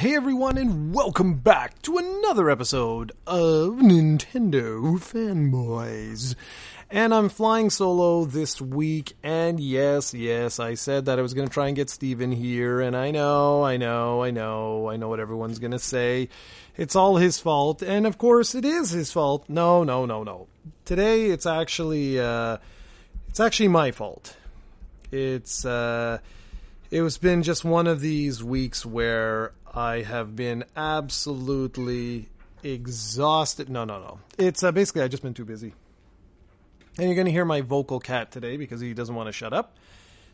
Hey everyone, and welcome back to another episode of Nintendo Fanboys. And I'm flying solo this week, and yes, yes, I said that I was gonna try and get Steven here, and I know, I know, I know, I know what everyone's gonna say. It's all his fault, and of course it is his fault. No, no, no, no. Today it's actually, uh, it's actually my fault. It's, uh, it was been just one of these weeks where I have been absolutely exhausted. No, no, no. It's uh, basically I've just been too busy. And you're going to hear my vocal cat today because he doesn't want to shut up.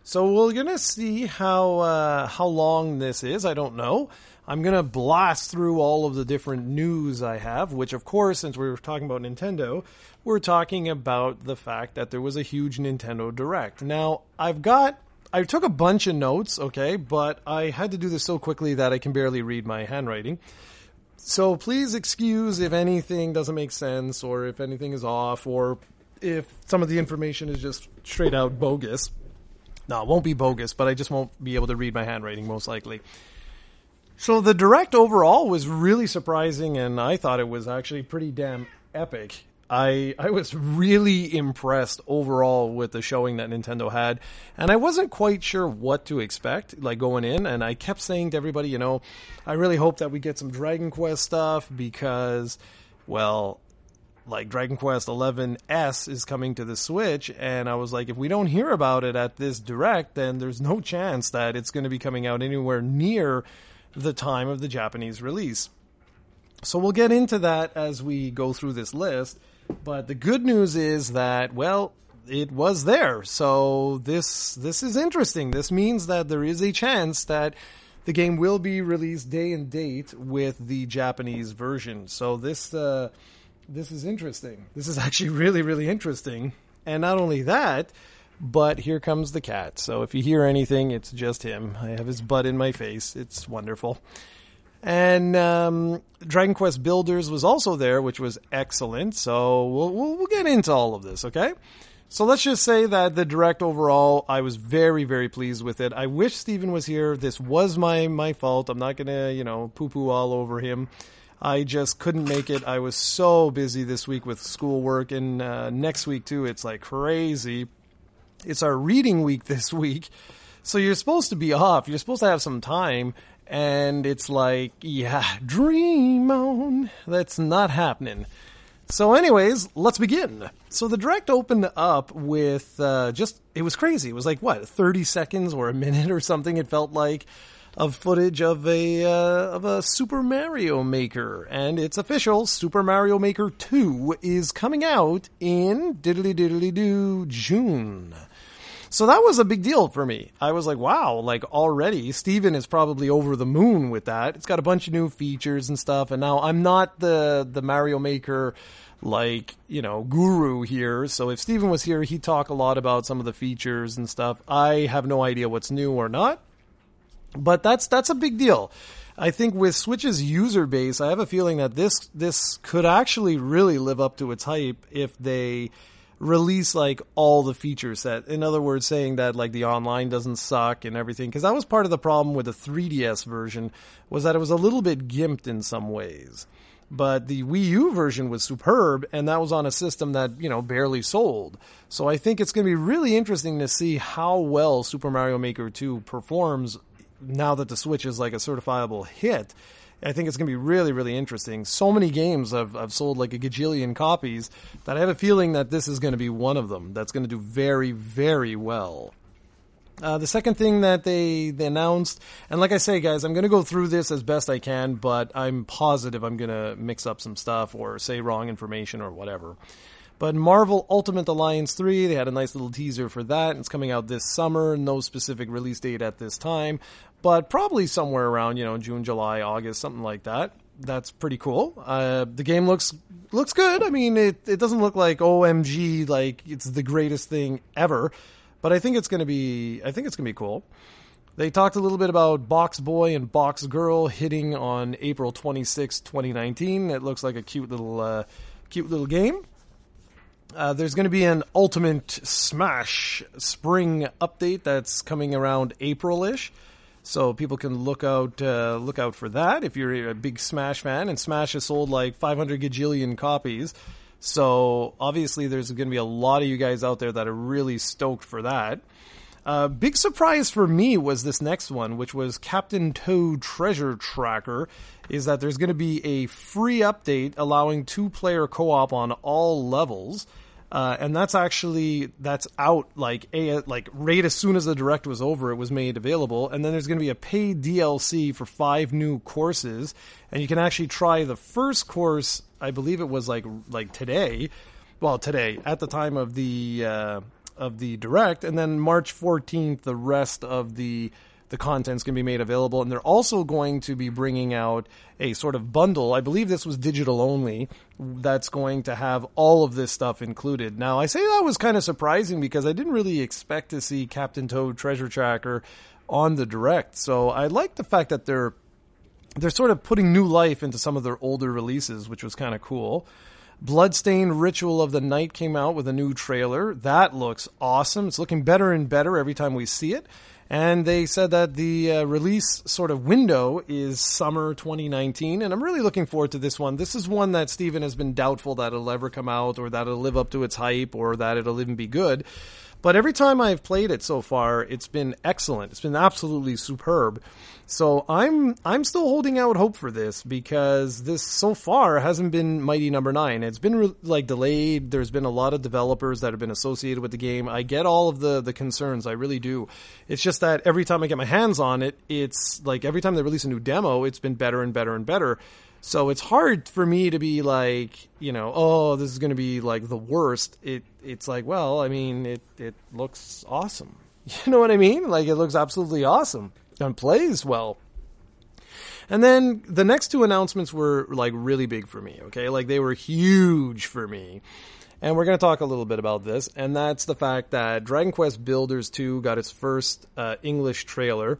So we're going to see how uh, how long this is. I don't know. I'm going to blast through all of the different news I have, which of course, since we were talking about Nintendo, we're talking about the fact that there was a huge Nintendo Direct. Now, I've got I took a bunch of notes, okay, but I had to do this so quickly that I can barely read my handwriting. So please excuse if anything doesn't make sense or if anything is off or if some of the information is just straight out bogus. No, it won't be bogus, but I just won't be able to read my handwriting most likely. So the direct overall was really surprising and I thought it was actually pretty damn epic. I I was really impressed overall with the showing that Nintendo had, and I wasn't quite sure what to expect like going in. And I kept saying to everybody, you know, I really hope that we get some Dragon Quest stuff because, well, like Dragon Quest 11S is coming to the Switch, and I was like, if we don't hear about it at this direct, then there's no chance that it's going to be coming out anywhere near the time of the Japanese release. So we'll get into that as we go through this list. But the good news is that, well, it was there. So this this is interesting. This means that there is a chance that the game will be released day and date with the Japanese version. So this uh, this is interesting. This is actually really really interesting. And not only that, but here comes the cat. So if you hear anything, it's just him. I have his butt in my face. It's wonderful. And um, Dragon Quest Builders was also there, which was excellent. So we'll, we'll, we'll get into all of this, okay? So let's just say that the direct overall, I was very, very pleased with it. I wish Steven was here. This was my my fault. I'm not gonna, you know, poo poo all over him. I just couldn't make it. I was so busy this week with schoolwork, and uh, next week too. It's like crazy. It's our reading week this week, so you're supposed to be off. You're supposed to have some time, and it's like, yeah, dream on. That's not happening. So, anyways, let's begin. So the direct opened up with uh, just it was crazy. It was like what thirty seconds or a minute or something. It felt like of footage of a uh, of a Super Mario Maker, and it's official. Super Mario Maker Two is coming out in diddly diddly doo June. So that was a big deal for me. I was like, wow, like already Steven is probably over the moon with that. It's got a bunch of new features and stuff. And now I'm not the, the Mario Maker, like, you know, guru here. So if Steven was here, he'd talk a lot about some of the features and stuff. I have no idea what's new or not, but that's, that's a big deal. I think with Switch's user base, I have a feeling that this, this could actually really live up to its hype if they, release like all the feature set. In other words, saying that like the online doesn't suck and everything. Cause that was part of the problem with the 3DS version was that it was a little bit gimped in some ways. But the Wii U version was superb and that was on a system that, you know, barely sold. So I think it's going to be really interesting to see how well Super Mario Maker 2 performs now that the Switch is like a certifiable hit I think it's going to be really, really interesting. So many games have, have sold like a gajillion copies that I have a feeling that this is going to be one of them that's going to do very, very well. Uh, the second thing that they, they announced, and like I say, guys, I'm going to go through this as best I can, but I'm positive I'm going to mix up some stuff or say wrong information or whatever. But Marvel Ultimate Alliance 3, they had a nice little teaser for that. It's coming out this summer. No specific release date at this time, but probably somewhere around, you know, June, July, August, something like that. That's pretty cool. Uh, the game looks looks good. I mean, it it doesn't look like OMG, like it's the greatest thing ever, but I think it's gonna be. I think it's gonna be cool. They talked a little bit about Box Boy and Box Girl hitting on April 26, 2019. It looks like a cute little, uh, cute little game. Uh, there's going to be an Ultimate Smash spring update that's coming around April ish. So people can look out uh, look out for that if you're a big Smash fan. And Smash has sold like 500 gajillion copies. So obviously, there's going to be a lot of you guys out there that are really stoked for that. Uh, big surprise for me was this next one, which was Captain Toad Treasure Tracker. Is that there's going to be a free update allowing two player co op on all levels. Uh, and that's actually that's out like a like right as soon as the direct was over, it was made available. And then there's going to be a paid DLC for five new courses, and you can actually try the first course. I believe it was like like today, well today at the time of the uh, of the direct, and then March 14th, the rest of the the content's going to be made available. And they're also going to be bringing out a sort of bundle. I believe this was digital only that's going to have all of this stuff included. Now, I say that was kind of surprising because I didn't really expect to see Captain Toad Treasure Tracker on the direct. So I like the fact that they're they're sort of putting new life into some of their older releases, which was kind of cool. Bloodstained Ritual of the Night came out with a new trailer. That looks awesome. It's looking better and better every time we see it. And they said that the uh, release sort of window is summer 2019. And I'm really looking forward to this one. This is one that Steven has been doubtful that it'll ever come out or that it'll live up to its hype or that it'll even be good. But every time I've played it so far, it's been excellent. It's been absolutely superb. So I'm I'm still holding out hope for this because this so far hasn't been Mighty Number no. Nine. It's been re- like delayed. There's been a lot of developers that have been associated with the game. I get all of the the concerns. I really do. It's just that every time I get my hands on it, it's like every time they release a new demo, it's been better and better and better. So it's hard for me to be like, you know, oh, this is going to be like the worst. It it's like, well, I mean, it it looks awesome. You know what I mean? Like it looks absolutely awesome and plays well. And then the next two announcements were like really big for me, okay? Like they were huge for me. And we're going to talk a little bit about this, and that's the fact that Dragon Quest Builders 2 got its first uh, English trailer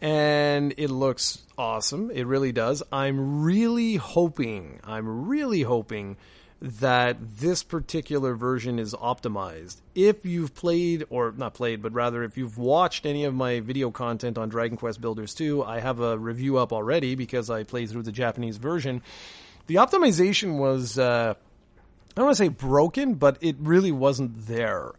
and it looks awesome. It really does. I'm really hoping, I'm really hoping that this particular version is optimized. If you've played, or not played, but rather if you've watched any of my video content on Dragon Quest Builders 2, I have a review up already because I played through the Japanese version. The optimization was, uh, I don't want to say broken, but it really wasn't there.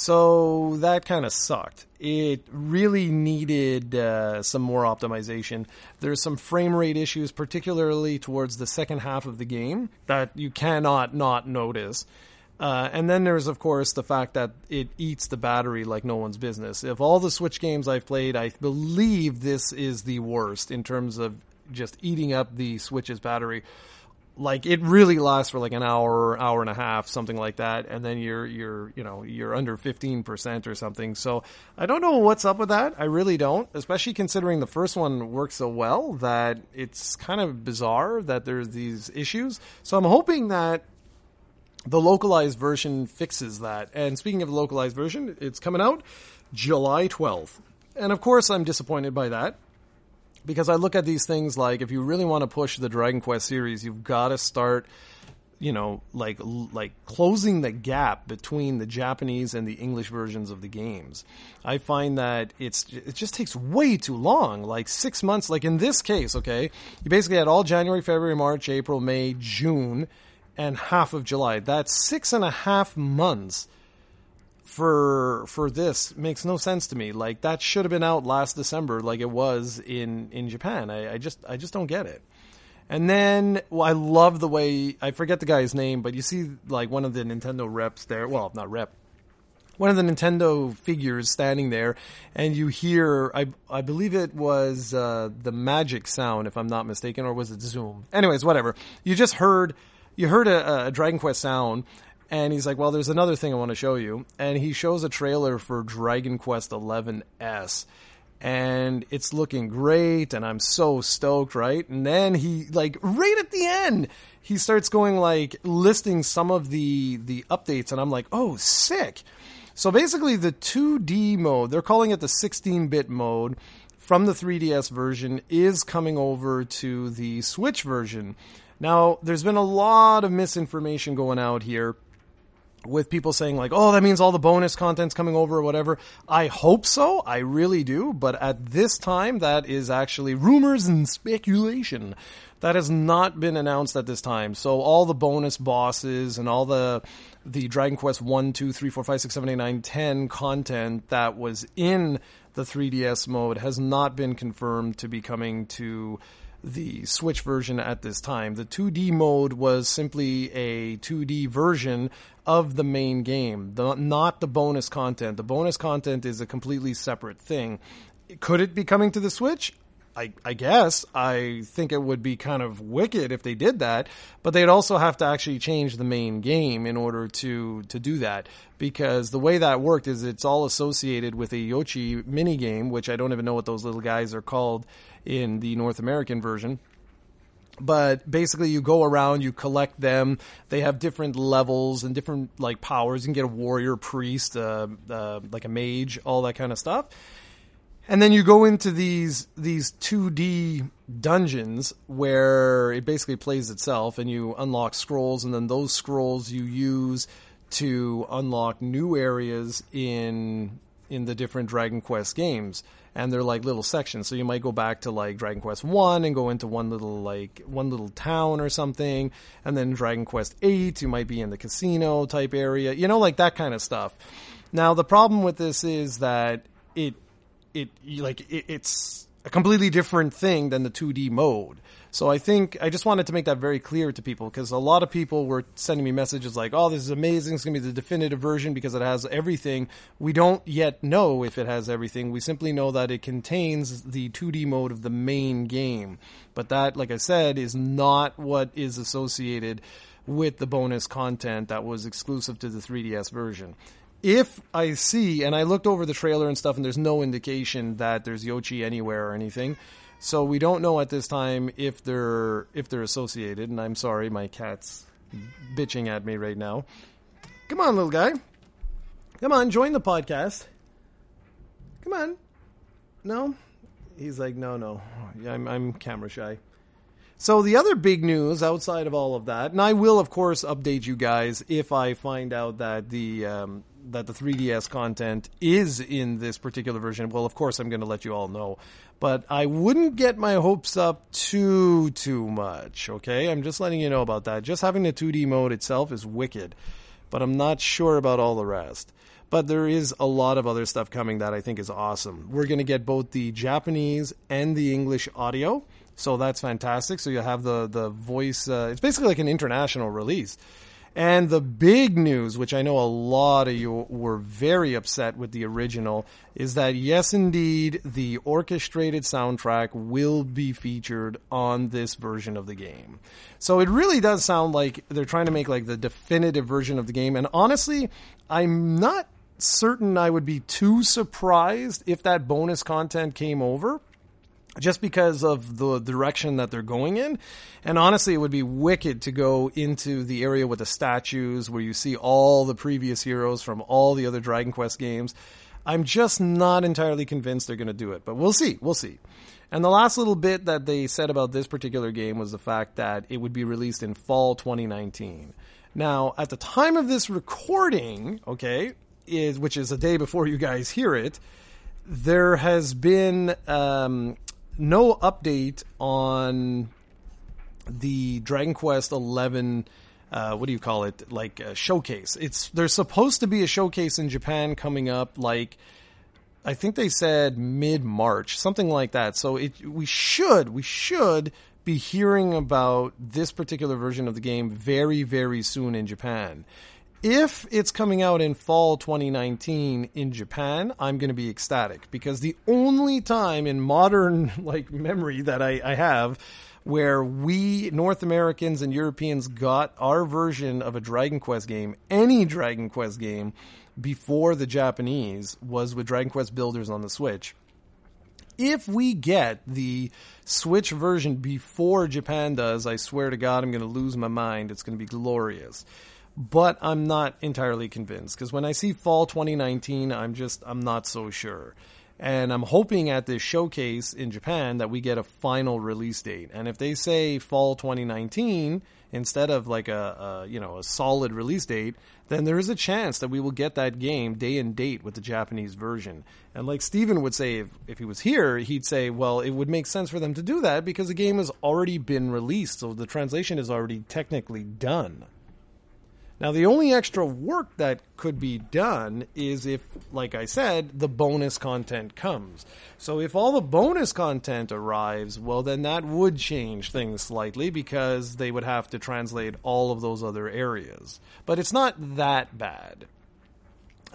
So that kind of sucked. It really needed uh, some more optimization. There's some frame rate issues, particularly towards the second half of the game, that you cannot not notice. Uh, and then there's, of course, the fact that it eats the battery like no one's business. Of all the Switch games I've played, I believe this is the worst in terms of just eating up the Switch's battery like it really lasts for like an hour, hour and a half, something like that, and then you're you're you know you're under fifteen percent or something. So I don't know what's up with that. I really don't, especially considering the first one worked so well that it's kind of bizarre that there's these issues. So I'm hoping that the localized version fixes that. And speaking of the localized version, it's coming out July 12th. And of course, I'm disappointed by that because I look at these things like if you really want to push the Dragon Quest series, you've got to start you know like like closing the gap between the Japanese and the English versions of the games. I find that it's it just takes way too long, like 6 months like in this case, okay? You basically had all January, February, March, April, May, June and half of July. That's six and a half months for for this makes no sense to me. Like that should have been out last December, like it was in in Japan. I, I just I just don't get it. And then well, I love the way I forget the guy's name, but you see like one of the Nintendo reps there. Well, not rep. One of the Nintendo figures standing there, and you hear, I, I believe it was uh, the magic sound, if I'm not mistaken, or was it Zoom? Anyways, whatever. You just heard, you heard a, a Dragon Quest sound, and he's like, "Well, there's another thing I want to show you." And he shows a trailer for Dragon Quest XI S, and it's looking great, and I'm so stoked, right? And then he like right at the end, he starts going like listing some of the the updates, and I'm like, "Oh, sick!" So basically, the 2D mode, they're calling it the 16-bit mode from the 3DS version, is coming over to the Switch version. Now, there's been a lot of misinformation going out here with people saying like, "Oh, that means all the bonus content's coming over or whatever." I hope so. I really do. But at this time, that is actually rumors and speculation. That has not been announced at this time. So all the bonus bosses and all the the Dragon Quest 1, 2, 3, 4, 5, 6, 7, 8, 9, 10 content that was in the 3DS mode has not been confirmed to be coming to the Switch version at this time. The 2D mode was simply a 2D version of the main game, the, not the bonus content. The bonus content is a completely separate thing. Could it be coming to the Switch? I, I, guess I think it would be kind of wicked if they did that, but they'd also have to actually change the main game in order to to do that. Because the way that worked is it's all associated with a Yocchi mini game, which I don't even know what those little guys are called in the North American version. But basically, you go around, you collect them. They have different levels and different like powers. You can get a warrior, priest, uh, uh, like a mage, all that kind of stuff and then you go into these these 2D dungeons where it basically plays itself and you unlock scrolls and then those scrolls you use to unlock new areas in in the different Dragon Quest games and they're like little sections. So you might go back to like Dragon Quest 1 and go into one little like one little town or something. And then Dragon Quest 8 you might be in the casino type area you know like that kind of stuff. Now the problem with this is that it it like it, it's a completely different thing than the 2D mode. So I think I just wanted to make that very clear to people because a lot of people were sending me messages like, "Oh, this is amazing! It's going to be the definitive version because it has everything." We don't yet know if it has everything. We simply know that it contains the 2D mode of the main game. But that, like I said, is not what is associated with the bonus content that was exclusive to the 3DS version if I see, and I looked over the trailer and stuff, and there's no indication that there's Yocchi anywhere or anything, so we don't know at this time if they're if they're associated. And I'm sorry, my cat's bitching at me right now. Come on, little guy. Come on, join the podcast. Come on. No, he's like, no, no. I'm I'm camera shy. So the other big news outside of all of that, and I will of course update you guys if I find out that the um, that the 3DS content is in this particular version, well, of course, I'm going to let you all know. But I wouldn't get my hopes up too, too much, okay? I'm just letting you know about that. Just having the 2D mode itself is wicked, but I'm not sure about all the rest. But there is a lot of other stuff coming that I think is awesome. We're going to get both the Japanese and the English audio, so that's fantastic. So you have the, the voice, uh, it's basically like an international release. And the big news, which I know a lot of you were very upset with the original, is that yes, indeed, the orchestrated soundtrack will be featured on this version of the game. So it really does sound like they're trying to make like the definitive version of the game. And honestly, I'm not certain I would be too surprised if that bonus content came over just because of the direction that they're going in. And honestly, it would be wicked to go into the area with the statues where you see all the previous heroes from all the other Dragon Quest games. I'm just not entirely convinced they're going to do it, but we'll see. We'll see. And the last little bit that they said about this particular game was the fact that it would be released in fall 2019. Now, at the time of this recording, okay, is which is a day before you guys hear it, there has been um, no update on the Dragon Quest Eleven. Uh, what do you call it? Like a showcase. It's there's supposed to be a showcase in Japan coming up. Like I think they said mid March, something like that. So it we should we should be hearing about this particular version of the game very very soon in Japan if it's coming out in fall 2019 in Japan, I'm going to be ecstatic because the only time in modern like memory that I, I have where we North Americans and Europeans got our version of a Dragon Quest game, any Dragon Quest game, before the Japanese was with Dragon Quest Builders on the Switch. If we get the Switch version before Japan does, I swear to God, I'm going to lose my mind. It's going to be glorious but I'm not entirely convinced because when I see fall 2019, I'm just I'm not so sure. And I'm hoping at this showcase in Japan that we get a final release date. And if they say fall 2019 instead of like a, a you know a solid release date, then there is a chance that we will get that game day and date with the Japanese version. And like Steven would say if, if he was here, he'd say, well, it would make sense for them to do that because the game has already been released, so the translation is already technically done. Now, the only extra work that could be done is if, like I said, the bonus content comes. So if all the bonus content arrives, well, then that would change things slightly because they would have to translate all of those other areas. But it's not that bad.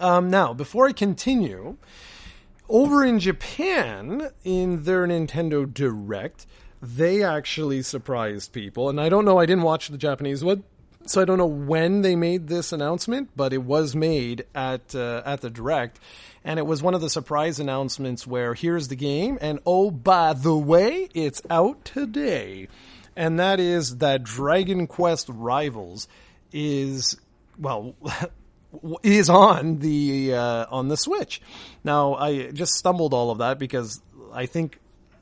Um, now, before I continue, over in Japan, in their Nintendo Direct, they actually surprised people. And I don't know, I didn't watch the Japanese one so I don't know when they made this announcement, but it was made at uh, at the direct, and it was one of the surprise announcements where here's the game, and oh by the way, it's out today, and that is that Dragon Quest Rivals is well. is on the uh, on the Switch. Now I just stumbled all of that because I think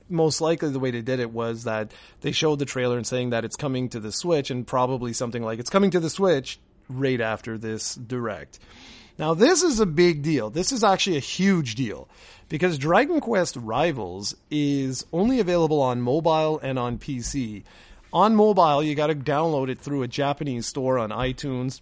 most likely the way they did it was that they showed the trailer and saying that it's coming to the Switch and probably something like it's coming to the Switch right after this direct. Now this is a big deal. This is actually a huge deal because Dragon Quest Rivals is only available on mobile and on PC. On mobile, you got to download it through a Japanese store on iTunes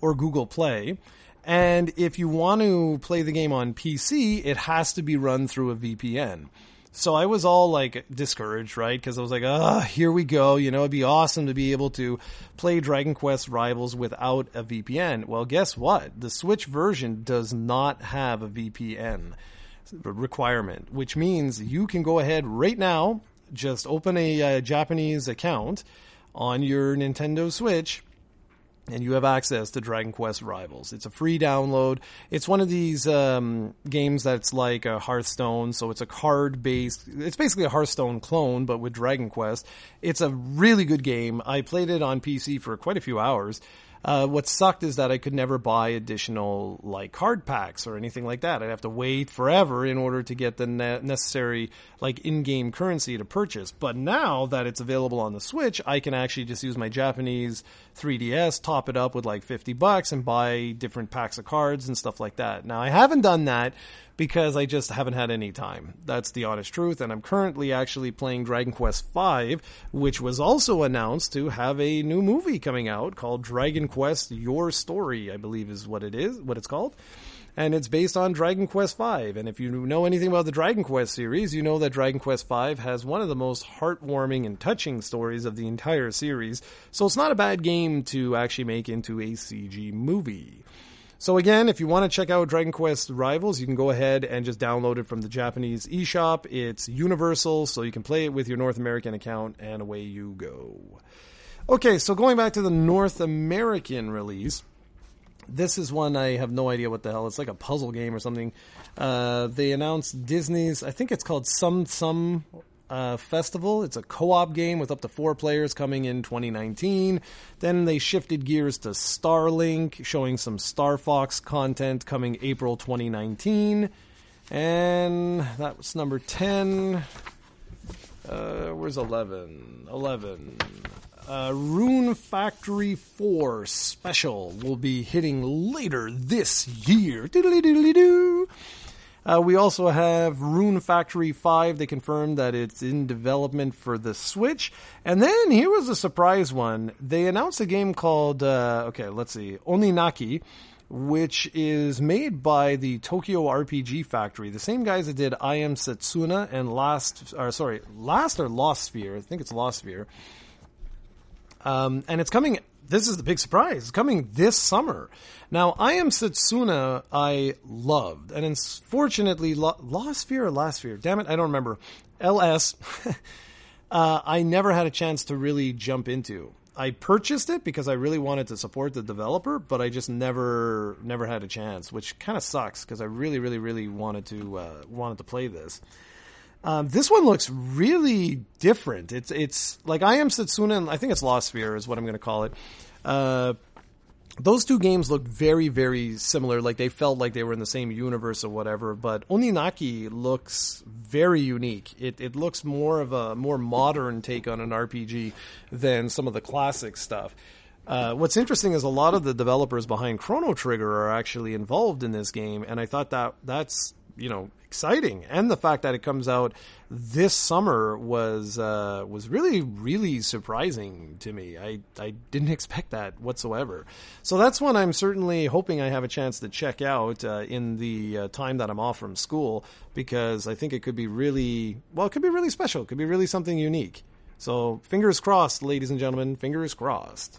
or Google Play. And if you want to play the game on PC, it has to be run through a VPN. So I was all like discouraged, right? Because I was like, ah, here we go. You know, it'd be awesome to be able to play Dragon Quest Rivals without a VPN. Well, guess what? The Switch version does not have a VPN requirement, which means you can go ahead right now, just open a uh, Japanese account on your Nintendo Switch and you have access to Dragon Quest Rivals. It's a free download. It's one of these um, games that's like a Hearthstone, so it's a card based. It's basically a Hearthstone clone, but with Dragon Quest. It's a really good game. I played it on PC for quite a few hours. Uh, what sucked is that I could never buy additional like card packs or anything like that. I'd have to wait forever in order to get the ne- necessary like in-game currency to purchase. But now that it's available on the Switch, I can actually just use my Japanese 3DS, top it up with like 50 bucks and buy different packs of cards and stuff like that. Now I haven't done that because I just haven't had any time. That's the honest truth. And I'm currently actually playing Dragon Quest V, which was also announced to have a new movie coming out called Dragon Quest Your Story, I believe is what it is, what it's called. And it's based on Dragon Quest V. And if you know anything about the Dragon Quest series, you know that Dragon Quest V has one of the most heartwarming and touching stories of the entire series. So it's not a bad game to actually make into a CG movie. So again, if you want to check out Dragon Quest Rivals, you can go ahead and just download it from the Japanese eShop. It's universal, so you can play it with your North American account, and away you go. Okay, so going back to the North American release, this is one I have no idea what the hell. It's like a puzzle game or something. Uh, they announced Disney's, I think it's called Tsum Tsum uh, Festival. It's a co-op game with up to four players coming in 2019. Then they shifted gears to Starlink, showing some Star Fox content coming April 2019. And that was number 10. Uh, where's 11? 11. Uh, Rune Factory 4 Special will be hitting later this year. Doodly-doodly-doo. Uh, we also have Rune Factory 5. They confirmed that it's in development for the Switch. And then here was a surprise one. They announced a game called, uh, okay, let's see, Oninaki, which is made by the Tokyo RPG Factory, the same guys that did I Am Setsuna and Last, or sorry, Last or Lost Sphere. I think it's Lost Sphere. Um, and it's coming this is the big surprise. Coming this summer. Now, I am Setsuna I loved, and unfortunately, Lost Sphere or Last Sphere? Damn it, I don't remember. LS, uh, I never had a chance to really jump into. I purchased it because I really wanted to support the developer, but I just never never had a chance, which kind of sucks because I really, really, really wanted to uh, wanted to play this. Um, this one looks really different. It's it's like I am Setsuna. I think it's Lost Sphere is what I'm going to call it. Uh, those two games looked very, very similar. Like they felt like they were in the same universe or whatever. But Oninaki looks very unique. It it looks more of a more modern take on an RPG than some of the classic stuff. Uh, what's interesting is a lot of the developers behind Chrono Trigger are actually involved in this game, and I thought that that's you know exciting, and the fact that it comes out this summer was uh, was really really surprising to me. I I didn't expect that whatsoever. So that's one I'm certainly hoping I have a chance to check out uh, in the uh, time that I'm off from school because I think it could be really well. It could be really special. It could be really something unique. So fingers crossed, ladies and gentlemen. Fingers crossed.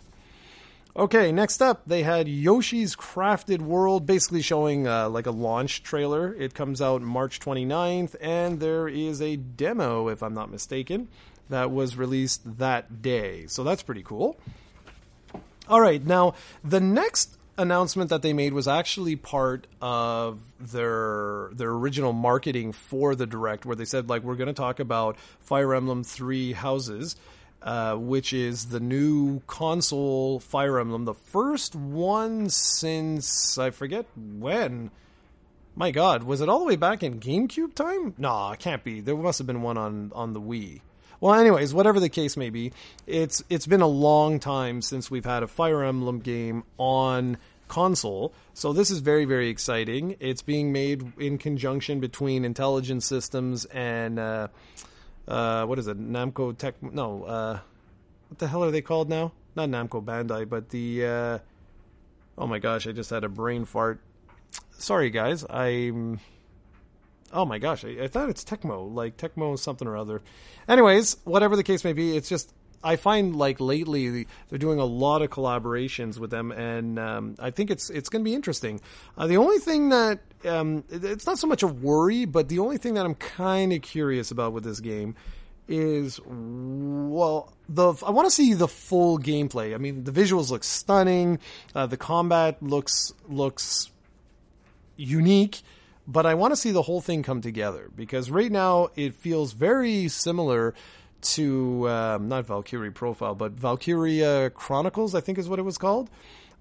Okay, next up, they had Yoshi's Crafted World, basically showing uh, like a launch trailer. It comes out March 29th, and there is a demo, if I'm not mistaken, that was released that day. So that's pretty cool. All right, now the next announcement that they made was actually part of their their original marketing for the direct where they said like we're going to talk about Fire Emblem 3 houses uh, which is the new console Fire Emblem, the first one since I forget when. My God, was it all the way back in GameCube time? Nah, it can't be. There must have been one on on the Wii. Well, anyways, whatever the case may be, it's it's been a long time since we've had a Fire Emblem game on console. So this is very very exciting. It's being made in conjunction between Intelligent Systems and. Uh, uh, what is it? Namco Tech? No, uh, what the hell are they called now? Not Namco Bandai, but the. Uh, oh my gosh! I just had a brain fart. Sorry, guys. I'm. Oh my gosh! I, I thought it's Tecmo, like Tecmo something or other. Anyways, whatever the case may be, it's just I find like lately they're doing a lot of collaborations with them, and um, I think it's it's going to be interesting. Uh, the only thing that um, it's not so much a worry, but the only thing that I'm kind of curious about with this game is well the I want to see the full gameplay. I mean, the visuals look stunning, uh, the combat looks looks unique, but I want to see the whole thing come together because right now it feels very similar to um, not Valkyrie Profile, but Valkyria Chronicles, I think is what it was called.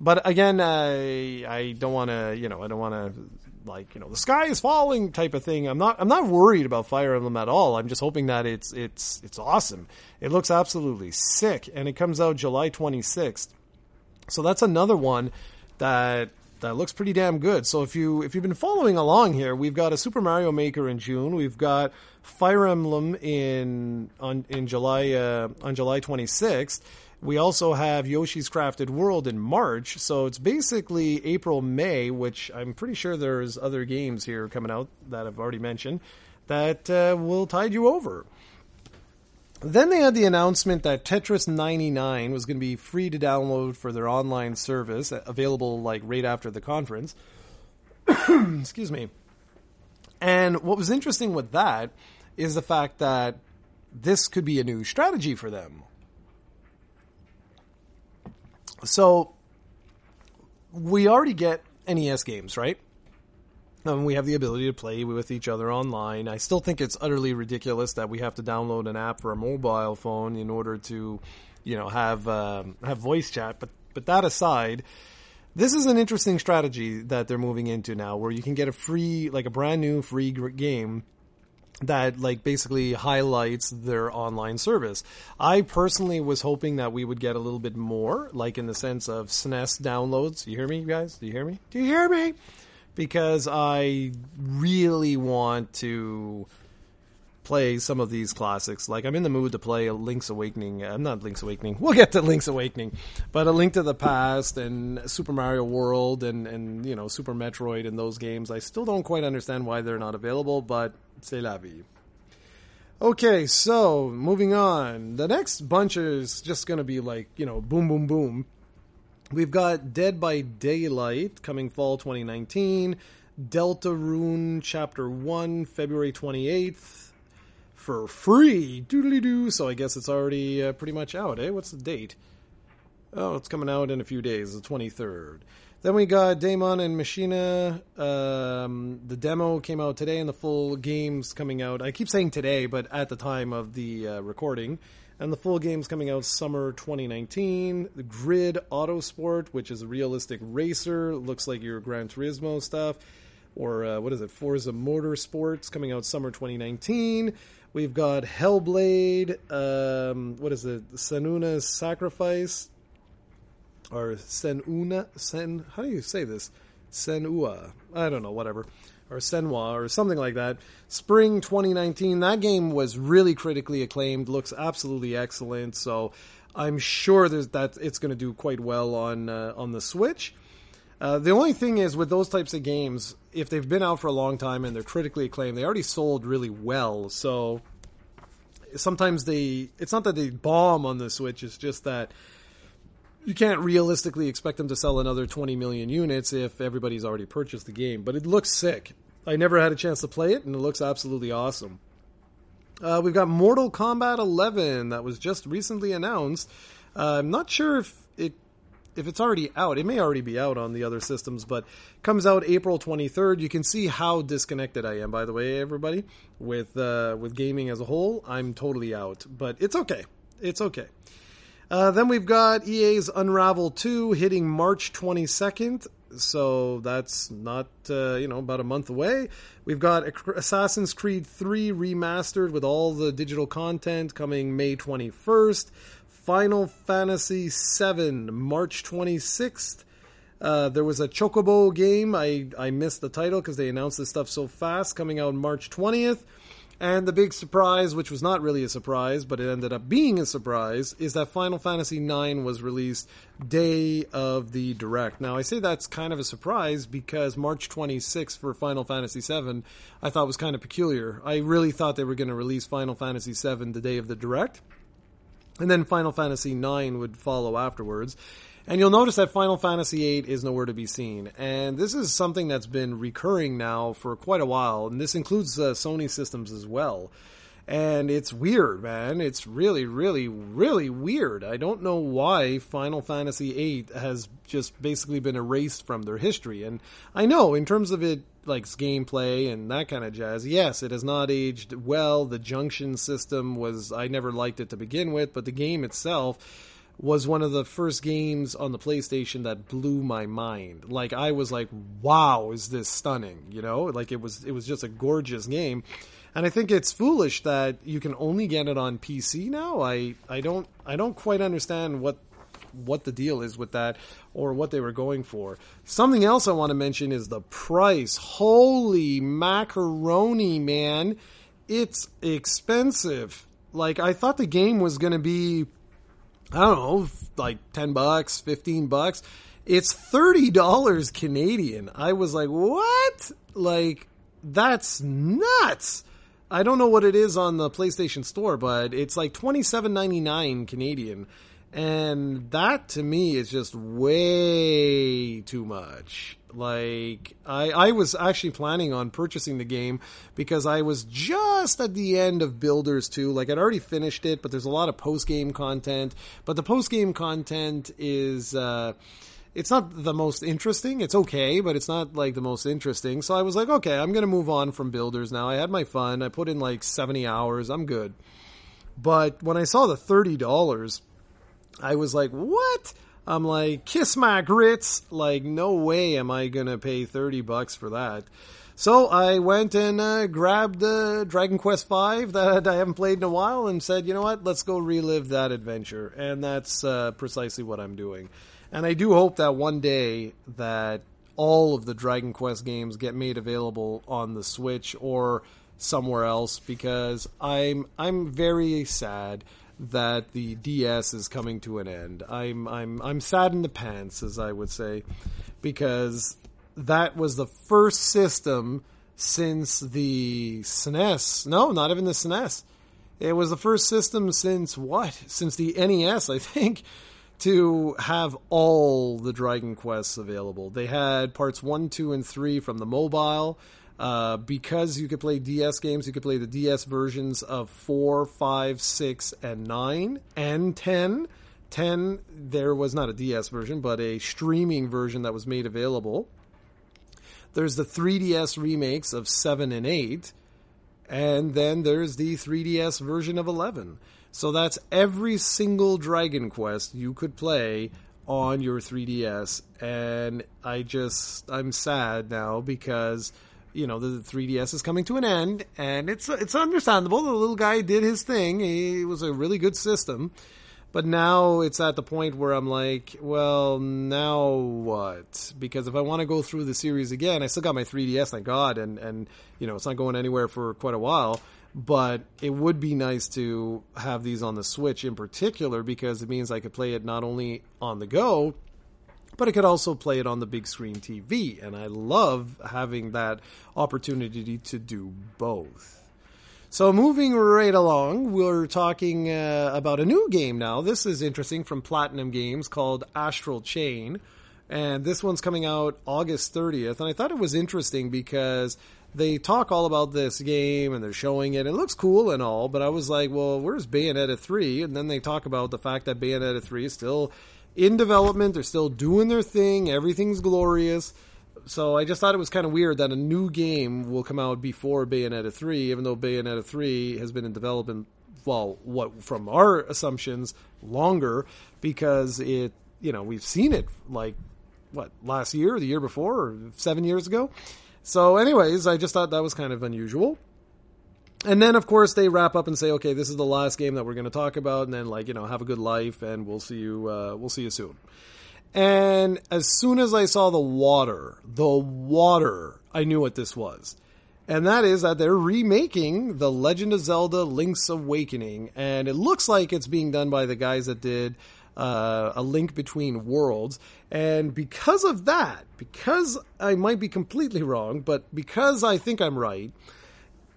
But again, I I don't want to, you know, I don't want to like you know the sky is falling type of thing. I'm not I'm not worried about Fire Emblem at all. I'm just hoping that it's it's it's awesome. It looks absolutely sick, and it comes out July 26th. So that's another one that that looks pretty damn good. So if you if you've been following along here, we've got a Super Mario Maker in June. We've got Fire Emblem in on in July uh, on July 26th. We also have Yoshi's Crafted World in March, so it's basically April May, which I'm pretty sure there's other games here coming out that I've already mentioned that uh, will tide you over. Then they had the announcement that Tetris 99 was going to be free to download for their online service, available like right after the conference. Excuse me. And what was interesting with that is the fact that this could be a new strategy for them. So we already get NES games, right? Um, we have the ability to play with each other online. I still think it's utterly ridiculous that we have to download an app for a mobile phone in order to, you know, have um, have voice chat. But but that aside, this is an interesting strategy that they're moving into now, where you can get a free, like a brand new free game that like basically highlights their online service. I personally was hoping that we would get a little bit more, like in the sense of SNES downloads. You hear me, guys? Do you hear me? Do you hear me? because I really want to play some of these classics. Like I'm in the mood to play Link's Awakening. I'm uh, not Link's Awakening. We'll get to Link's Awakening, but a Link to the Past and Super Mario World and and you know Super Metroid and those games. I still don't quite understand why they're not available, but c'est la vie. Okay, so moving on. The next bunch is just going to be like, you know, boom, boom, boom. We've got Dead by Daylight coming fall 2019. Delta Rune Chapter 1, February 28th for free. Doodly doo. So I guess it's already uh, pretty much out, eh? What's the date? Oh, it's coming out in a few days, the 23rd. Then we got Daemon and Machina. Um, the demo came out today, and the full game's coming out. I keep saying today, but at the time of the uh, recording. And the full game's coming out summer 2019. The Grid Autosport, which is a realistic racer, looks like your Gran Turismo stuff. Or uh, what is it? Forza Motorsports coming out summer 2019. We've got Hellblade. Um, what is it? Senua's Sacrifice or Senuna, Sen, how do you say this? Senua. I don't know, whatever. Or Senwa or something like that. Spring 2019. That game was really critically acclaimed, looks absolutely excellent. So I'm sure that it's going to do quite well on uh, on the Switch. Uh, the only thing is with those types of games, if they've been out for a long time and they're critically acclaimed, they already sold really well. So sometimes they, it's not that they bomb on the Switch, it's just that you can't realistically expect them to sell another 20 million units if everybody's already purchased the game. But it looks sick. I never had a chance to play it, and it looks absolutely awesome. Uh, we've got Mortal Kombat 11 that was just recently announced. Uh, I'm not sure if if it's already out. It may already be out on the other systems, but comes out April 23rd. You can see how disconnected I am, by the way, everybody, with uh, with gaming as a whole. I'm totally out, but it's okay. It's okay. Uh, then we've got EA's Unravel 2 hitting March 22nd. So that's not, uh, you know, about a month away. We've got Assassin's Creed 3 remastered with all the digital content coming May 21st. Final Fantasy 7, March 26th. Uh, there was a Chocobo game. I, I missed the title because they announced this stuff so fast, coming out March 20th. And the big surprise, which was not really a surprise, but it ended up being a surprise, is that Final Fantasy IX was released day of the direct. Now, I say that's kind of a surprise because March 26th for Final Fantasy VII I thought was kind of peculiar. I really thought they were going to release Final Fantasy VII the day of the direct, and then Final Fantasy IX would follow afterwards. And you'll notice that Final Fantasy VIII is nowhere to be seen. And this is something that's been recurring now for quite a while, and this includes uh, Sony systems as well. And it's weird, man. It's really, really, really weird. I don't know why Final Fantasy VIII has just basically been erased from their history. And I know, in terms of it, like gameplay and that kind of jazz, yes, it has not aged well. The junction system was, I never liked it to begin with, but the game itself was one of the first games on the PlayStation that blew my mind. Like I was like, "Wow, is this stunning?" You know, like it was it was just a gorgeous game. And I think it's foolish that you can only get it on PC now. I I don't I don't quite understand what what the deal is with that or what they were going for. Something else I want to mention is the price. Holy macaroni, man. It's expensive. Like I thought the game was going to be I don't know, like 10 bucks, 15 bucks. It's $30 Canadian. I was like, what? Like, that's nuts. I don't know what it is on the PlayStation Store, but it's like twenty seven ninety nine Canadian. And that to me is just way too much. Like I, I was actually planning on purchasing the game because I was just at the end of Builders 2. Like I'd already finished it, but there's a lot of post game content. But the post game content is uh, it's not the most interesting. It's okay, but it's not like the most interesting. So I was like, okay, I'm gonna move on from Builders now. I had my fun. I put in like 70 hours. I'm good. But when I saw the thirty dollars I was like, what? I'm like, kiss my grits. Like, no way am I going to pay 30 bucks for that. So I went and uh, grabbed uh, Dragon Quest V that I haven't played in a while and said, you know what, let's go relive that adventure. And that's uh, precisely what I'm doing. And I do hope that one day that all of the Dragon Quest games get made available on the Switch or somewhere else because I'm I'm very sad that the DS is coming to an end. I'm I'm I'm sad in the pants, as I would say, because that was the first system since the SNES. No, not even the SNES. It was the first system since what? Since the NES, I think, to have all the Dragon Quests available. They had parts one, two, and three from the mobile. Uh, because you could play DS games, you could play the DS versions of 4, 5, 6, and 9, and 10. 10, there was not a DS version, but a streaming version that was made available. There's the 3DS remakes of 7 and 8. And then there's the 3DS version of 11. So that's every single Dragon Quest you could play on your 3DS. And I just, I'm sad now because, you know, the 3DS is coming to an end and it's, it's understandable. The little guy did his thing. It was a really good system. But now it's at the point where I'm like, well, now what? Because if I want to go through the series again, I still got my 3DS, thank God, and and you know it's not going anywhere for quite a while. But it would be nice to have these on the Switch in particular because it means I could play it not only on the go, but I could also play it on the big screen TV, and I love having that opportunity to do both. So moving right along, we're talking uh, about a new game now. This is interesting from Platinum Games called Astral Chain. And this one's coming out August 30th. And I thought it was interesting because they talk all about this game and they're showing it. It looks cool and all, but I was like, well, where's Bayonetta 3? And then they talk about the fact that Bayonetta 3 is still in development. They're still doing their thing. Everything's glorious so I just thought it was kind of weird that a new game will come out before Bayonetta 3, even though Bayonetta 3 has been in development, well, what from our assumptions, longer, because it, you know, we've seen it like, what, last year, the year before, or seven years ago? So, anyways, I just thought that was kind of unusual. And then, of course, they wrap up and say, "Okay, this is the last game that we're going to talk about," and then, like, you know, have a good life, and we'll see you. Uh, we'll see you soon. And as soon as I saw the water, the water, I knew what this was. And that is that they're remaking The Legend of Zelda Link's Awakening. And it looks like it's being done by the guys that did uh, A Link Between Worlds. And because of that, because I might be completely wrong, but because I think I'm right,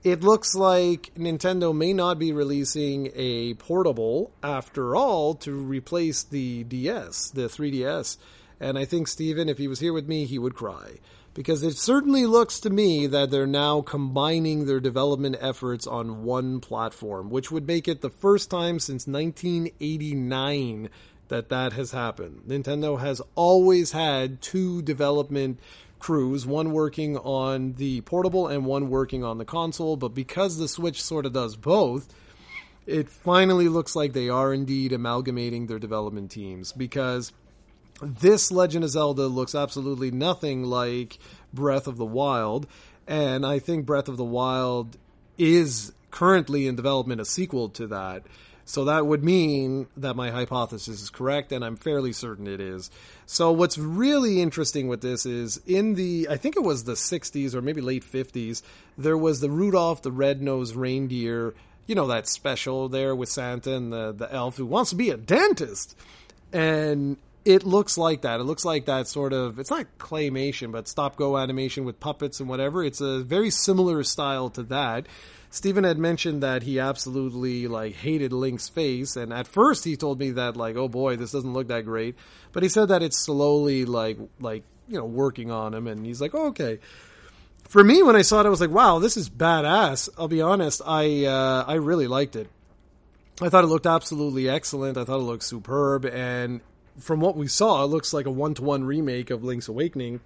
it looks like Nintendo may not be releasing a portable after all to replace the DS, the 3DS. And I think Steven, if he was here with me, he would cry. Because it certainly looks to me that they're now combining their development efforts on one platform, which would make it the first time since 1989 that that has happened. Nintendo has always had two development crews, one working on the portable and one working on the console. But because the Switch sort of does both, it finally looks like they are indeed amalgamating their development teams because this Legend of Zelda looks absolutely nothing like Breath of the Wild. And I think Breath of the Wild is currently in development a sequel to that. So that would mean that my hypothesis is correct, and I'm fairly certain it is. So what's really interesting with this is in the, I think it was the 60s or maybe late 50s, there was the Rudolph the Red-Nosed Reindeer, you know, that special there with Santa and the, the elf who wants to be a dentist. And it looks like that. It looks like that sort of, it's not claymation, but stop go animation with puppets and whatever. It's a very similar style to that. Steven had mentioned that he absolutely like hated Link's face, and at first he told me that like, oh boy, this doesn't look that great. But he said that it's slowly like like you know working on him, and he's like, oh, okay. For me, when I saw it, I was like, wow, this is badass. I'll be honest, I uh, I really liked it. I thought it looked absolutely excellent. I thought it looked superb, and from what we saw, it looks like a one to one remake of Link's Awakening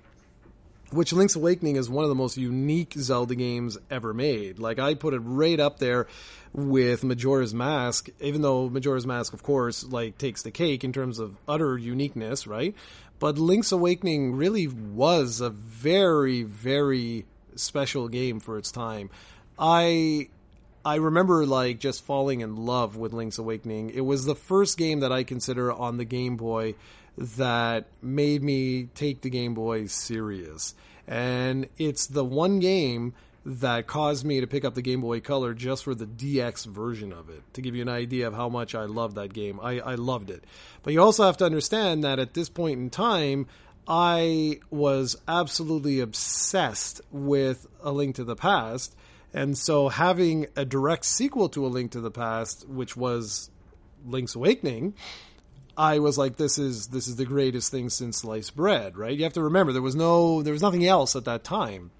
which Link's Awakening is one of the most unique Zelda games ever made. Like I put it right up there with Majora's Mask, even though Majora's Mask, of course, like takes the cake in terms of utter uniqueness, right? But Link's Awakening really was a very, very special game for its time. I I remember like just falling in love with Link's Awakening. It was the first game that I consider on the Game Boy that made me take the Game Boy serious. And it's the one game that caused me to pick up the Game Boy Color just for the DX version of it, to give you an idea of how much I love that game. I, I loved it. But you also have to understand that at this point in time, I was absolutely obsessed with A Link to the Past. And so having a direct sequel to A Link to the Past, which was Link's Awakening, I was like, this is this is the greatest thing since sliced bread, right? You have to remember there was no there was nothing else at that time,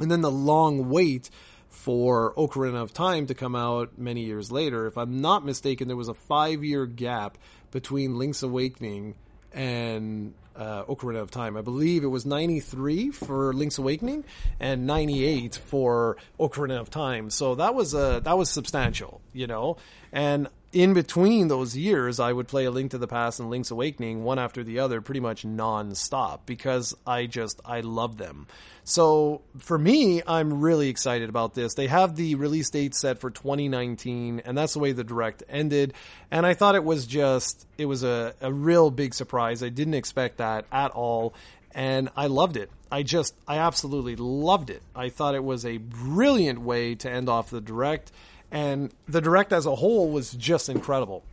and then the long wait for Ocarina of Time to come out many years later. If I'm not mistaken, there was a five year gap between Link's Awakening and uh, Ocarina of Time. I believe it was 93 for Link's Awakening and 98 for Ocarina of Time. So that was a that was substantial, you know. And in between those years, I would play A Link to the Past and Link's Awakening one after the other, pretty much non-stop because I just I love them. So for me, I'm really excited about this. They have the release date set for 2019, and that's the way the direct ended. And I thought it was just it was a, a real big surprise. I didn't expect that at all. And I loved it. I just, I absolutely loved it. I thought it was a brilliant way to end off the direct and the direct as a whole was just incredible.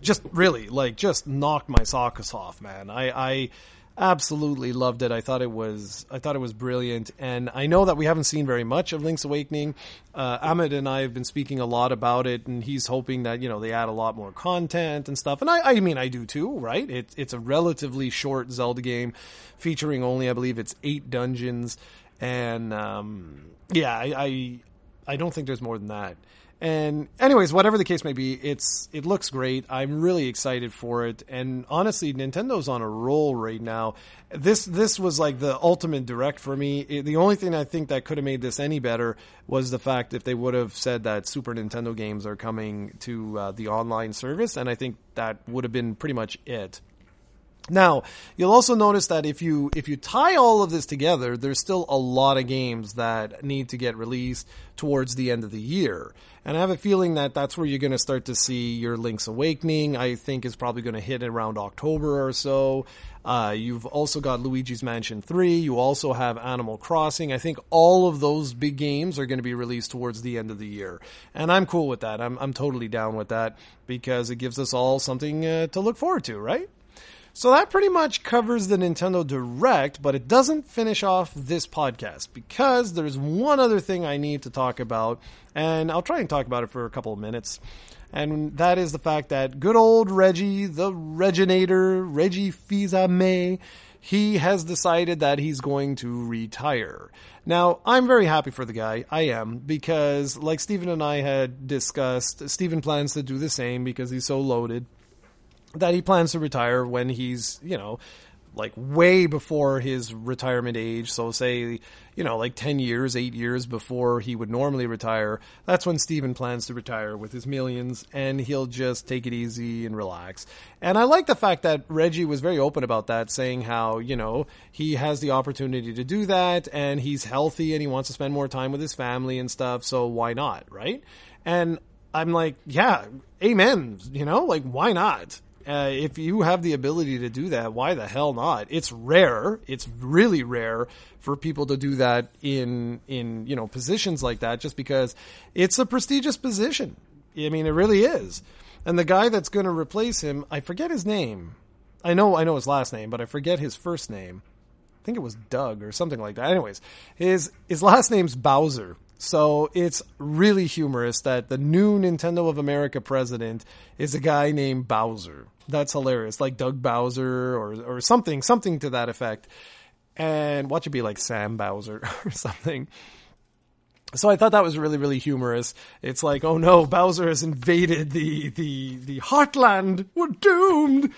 Just really, like, just knocked my socks off, man. I, I absolutely loved it. I thought it was, I thought it was brilliant. And I know that we haven't seen very much of Link's Awakening. Uh, Ahmed and I have been speaking a lot about it, and he's hoping that you know they add a lot more content and stuff. And I, I mean, I do too, right? It, it's a relatively short Zelda game, featuring only, I believe, it's eight dungeons, and um, yeah, I, I I don't think there's more than that. And anyways, whatever the case may be, it's it looks great. I'm really excited for it. And honestly, Nintendo's on a roll right now. This this was like the ultimate direct for me. It, the only thing I think that could have made this any better was the fact if they would have said that Super Nintendo games are coming to uh, the online service, and I think that would have been pretty much it. Now, you'll also notice that if you if you tie all of this together, there's still a lot of games that need to get released towards the end of the year. And I have a feeling that that's where you're going to start to see your Link's Awakening. I think is probably going to hit around October or so. Uh, you've also got Luigi's Mansion 3. You also have Animal Crossing. I think all of those big games are going to be released towards the end of the year. And I'm cool with that. I'm, I'm totally down with that because it gives us all something uh, to look forward to, right? So that pretty much covers the Nintendo Direct, but it doesn't finish off this podcast because there's one other thing I need to talk about, and I'll try and talk about it for a couple of minutes. And that is the fact that good old Reggie, the Reginator, Reggie Fils-Aimé, he has decided that he's going to retire. Now, I'm very happy for the guy. I am, because like Stephen and I had discussed, Stephen plans to do the same because he's so loaded that he plans to retire when he's, you know, like way before his retirement age. So say, you know, like 10 years, 8 years before he would normally retire. That's when Steven plans to retire with his millions and he'll just take it easy and relax. And I like the fact that Reggie was very open about that, saying how, you know, he has the opportunity to do that and he's healthy and he wants to spend more time with his family and stuff. So why not? Right. And I'm like, yeah, amen. You know, like why not? Uh, if you have the ability to do that, why the hell not? It's rare. It's really rare for people to do that in in you know positions like that, just because it's a prestigious position. I mean, it really is. And the guy that's going to replace him, I forget his name. I know I know his last name, but I forget his first name. I think it was Doug or something like that. Anyways, his his last name's Bowser. So it's really humorous that the new Nintendo of America president is a guy named Bowser. That's hilarious, like Doug Bowser or or something, something to that effect. And watch it be like Sam Bowser or something. So I thought that was really, really humorous. It's like, oh no, Bowser has invaded the the the heartland. We're doomed.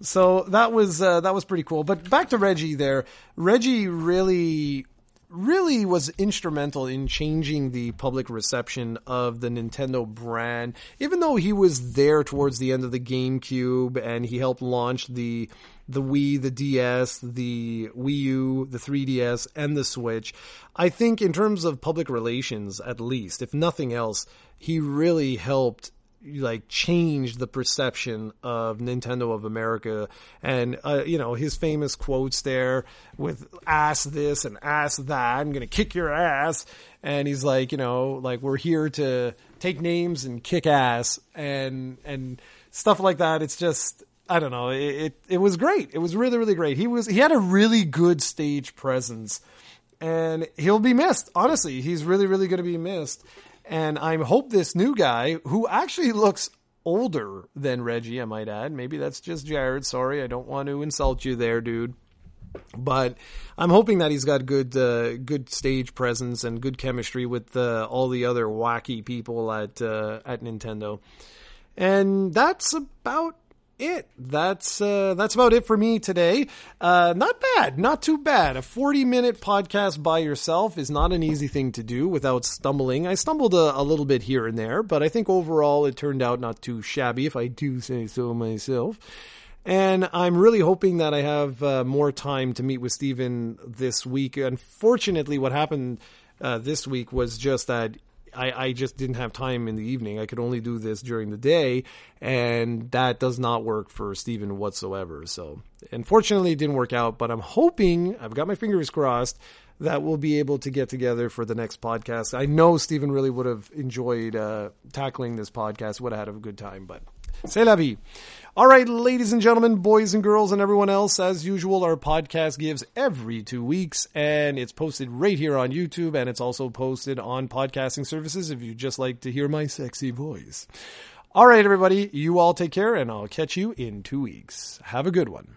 So that was uh, that was pretty cool. But back to Reggie there. Reggie really really was instrumental in changing the public reception of the Nintendo brand. Even though he was there towards the end of the GameCube and he helped launch the the Wii, the DS, the Wii U, the 3DS, and the Switch. I think in terms of public relations, at least, if nothing else, he really helped like changed the perception of Nintendo of America. And uh, you know his famous quotes there with ass this and ass that I'm going to kick your ass. And he's like you know like we're here to take names and kick ass. And and stuff like that. It's just I don't know it, it it was great. It was really really great. He was he had a really good stage presence. And he'll be missed. Honestly he's really really going to be missed and I hope this new guy, who actually looks older than Reggie, I might add, maybe that's just Jared. Sorry, I don't want to insult you there, dude. but I'm hoping that he's got good uh, good stage presence and good chemistry with uh, all the other wacky people at uh, at Nintendo. And that's about it. That's uh, that's about it for me today. Uh, not bad, not too bad. A 40 minute podcast by yourself is not an easy thing to do without stumbling. I stumbled a, a little bit here and there, but I think overall it turned out not too shabby, if I do say so myself. And I'm really hoping that I have uh, more time to meet with Stephen this week. Unfortunately, what happened uh, this week was just that I, I, just didn't have time in the evening. I could only do this during the day, and that does not work for Stephen whatsoever. So, unfortunately, it didn't work out, but I'm hoping, I've got my fingers crossed, that we'll be able to get together for the next podcast. I know Stephen really would have enjoyed uh, tackling this podcast, would have had a good time, but c'est la vie. All right, ladies and gentlemen, boys and girls, and everyone else, as usual, our podcast gives every two weeks, and it's posted right here on YouTube, and it's also posted on podcasting services if you'd just like to hear my sexy voice. All right, everybody, you all take care, and I'll catch you in two weeks. Have a good one.